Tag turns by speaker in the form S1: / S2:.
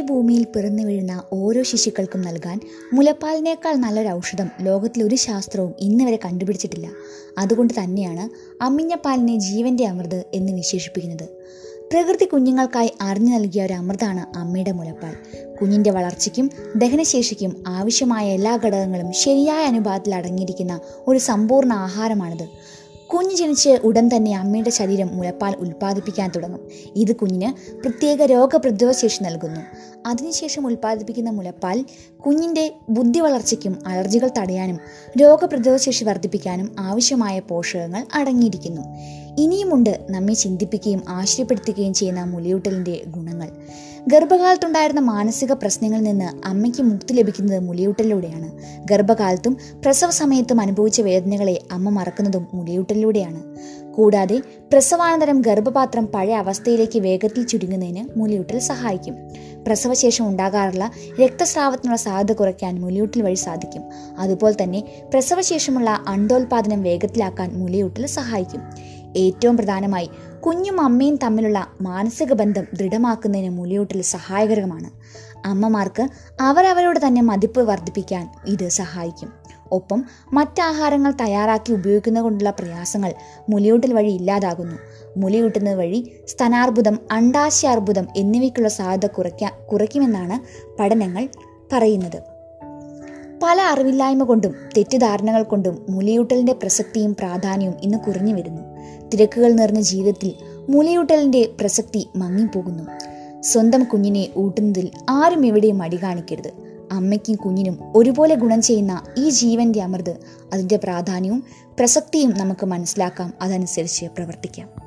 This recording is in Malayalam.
S1: ഭൂമിയിൽ പിറന്നു വീഴുന്ന ഓരോ ശിശുക്കൾക്കും നൽകാൻ മുലപ്പാലിനേക്കാൾ നല്ലൊരു ഔഷധം ലോകത്തിലെ ഒരു ശാസ്ത്രവും ഇന്ന് വരെ കണ്ടുപിടിച്ചിട്ടില്ല. അതുകൊണ്ട് തന്നെയാണ് അമ്മിഞ്ഞപ്പാലിനെ ജീവന്റെ അമൃത് എന്ന് വിശേഷിപ്പിക്കുന്നത്. പ്രകൃതി കുഞ്ഞുങ്ങൾക്കായി അറിഞ്ഞു നൽകിയ ഒരു അമൃതാണ് അമ്മയുടെ മുലപ്പാൽ. കുഞ്ഞിന്റെ വളർച്ചയ്ക്കും ദഹനശേഷിക്കും ആവശ്യമായ എല്ലാ ഘടകങ്ങളും ശരിയായ അനുപാതത്തിൽ അടങ്ങിയിരിക്കുന്ന ഒരു സമ്പൂർണ ആഹാരമാണിത്. കുഞ്ഞ് ജനിച്ച് ഉടൻ തന്നെ അമ്മയുടെ ശരീരം മുലപ്പാൽ ഉൽപ്പാദിപ്പിക്കാൻ തുടങ്ങും. ഇത് കുഞ്ഞിന് പ്രത്യേക രോഗപ്രതിരോധ ശേഷി നൽകുന്നു. അതിനുശേഷം ഉൽപ്പാദിപ്പിക്കുന്ന മുലപ്പാൽ കുഞ്ഞിന്റെ ബുദ്ധി വളർച്ചയ്ക്കും അലർജികൾ തടയാനും രോഗപ്രതിരോധ ശേഷി വർദ്ധിപ്പിക്കാനും ആവശ്യമായ പോഷകങ്ങൾ അടങ്ങിയിരിക്കുന്നു. ഇനിയുമുണ്ട് നമ്മെ ചിന്തിപ്പിക്കുകയും ആശ്ചര്യപ്പെടുത്തുകയും ചെയ്യുന്ന മുലയൂട്ടലിന്റെ ഗുണങ്ങൾ. ഗർഭകാലത്തുണ്ടായിരുന്ന മാനസിക പ്രശ്നങ്ങളിൽ നിന്ന് അമ്മയ്ക്ക് മുക്തി ലഭിക്കുന്നത് മുലയൂട്ടലിലൂടെയാണ്. ഗർഭകാലത്തും പ്രസവ സമയത്തും അനുഭവിച്ച വേദനകളെ അമ്മ മറക്കുന്നതും മുലയൂട്ടലിലൂടെയാണ്. കൂടാതെ പ്രസവാനന്തരം ഗർഭപാത്രം പഴയ അവസ്ഥയിലേക്ക് വേഗത്തിൽ ചുരുങ്ങുന്നതിന് മുലയൂട്ടൽ സഹായിക്കും. പ്രസവശേഷം ഉണ്ടാകാറുള്ള രക്തസ്രാവത്തിനുള്ള സാധ്യത കുറയ്ക്കാൻ മുലയൂട്ടൽ വഴി സാധിക്കും. അതുപോലെ തന്നെ പ്രസവശേഷമുള്ള അണ്ടോൽപാദനം വേഗത്തിലാക്കാൻ മുലയൂട്ടൽ സഹായിക്കും. ഏറ്റവും പ്രധാനമായി കുഞ്ഞും അമ്മയും തമ്മിലുള്ള മാനസിക ബന്ധം ദൃഢമാക്കുന്നതിന് മുലയൂട്ടൽ സഹായകരമാണ്. അമ്മമാർക്ക് അവരവരോട് തന്നെ മതിപ്പ് വർദ്ധിപ്പിക്കാൻ ഇത് സഹായിക്കും. ഒപ്പം മറ്റാഹാരങ്ങൾ തയ്യാറാക്കി ഉപയോഗിക്കുന്നത് കൊണ്ടുള്ള പ്രയാസങ്ങൾ മുലയൂട്ടൽ വഴി ഇല്ലാതാകുന്നു. മുലയൂട്ടുന്നത് വഴി സ്തനാർബുദം അണ്ടാശയാർബുദം എന്നിവയ്ക്കുള്ള സാധ്യത കുറയ്ക്കാ കുറയ്ക്കുമെന്നാണ് പഠനങ്ങൾ പറയുന്നത്. പല അറിവില്ലായ്മ കൊണ്ടും തെറ്റിദ്ധാരണകൾ കൊണ്ടും മുലയൂട്ടലിന്റെ പ്രസക്തിയും പ്രാധാന്യവും ഇന്ന് കുറഞ്ഞു വരുന്നു. തിരക്കുകൾ നിറഞ്ഞ ജീവിതത്തിൽ മുലയൂട്ടലിന്റെ പ്രസക്തി മങ്ങിപ്പോകുന്നു. സ്വന്തം കുഞ്ഞിനെ ഊട്ടുന്നതിൽ ആരും എവിടെയും മടി കാണിക്കരുത്. അമ്മയ്ക്കും കുഞ്ഞിനും ഒരുപോലെ ഗുണം ചെയ്യുന്ന ഈ ജീവന്റെ അമൃത് അതിന്റെ പ്രാധാന്യവും പ്രസക്തിയും നമുക്ക് മനസ്സിലാക്കാം. അതനുസരിച്ച് പ്രവർത്തിക്കാം.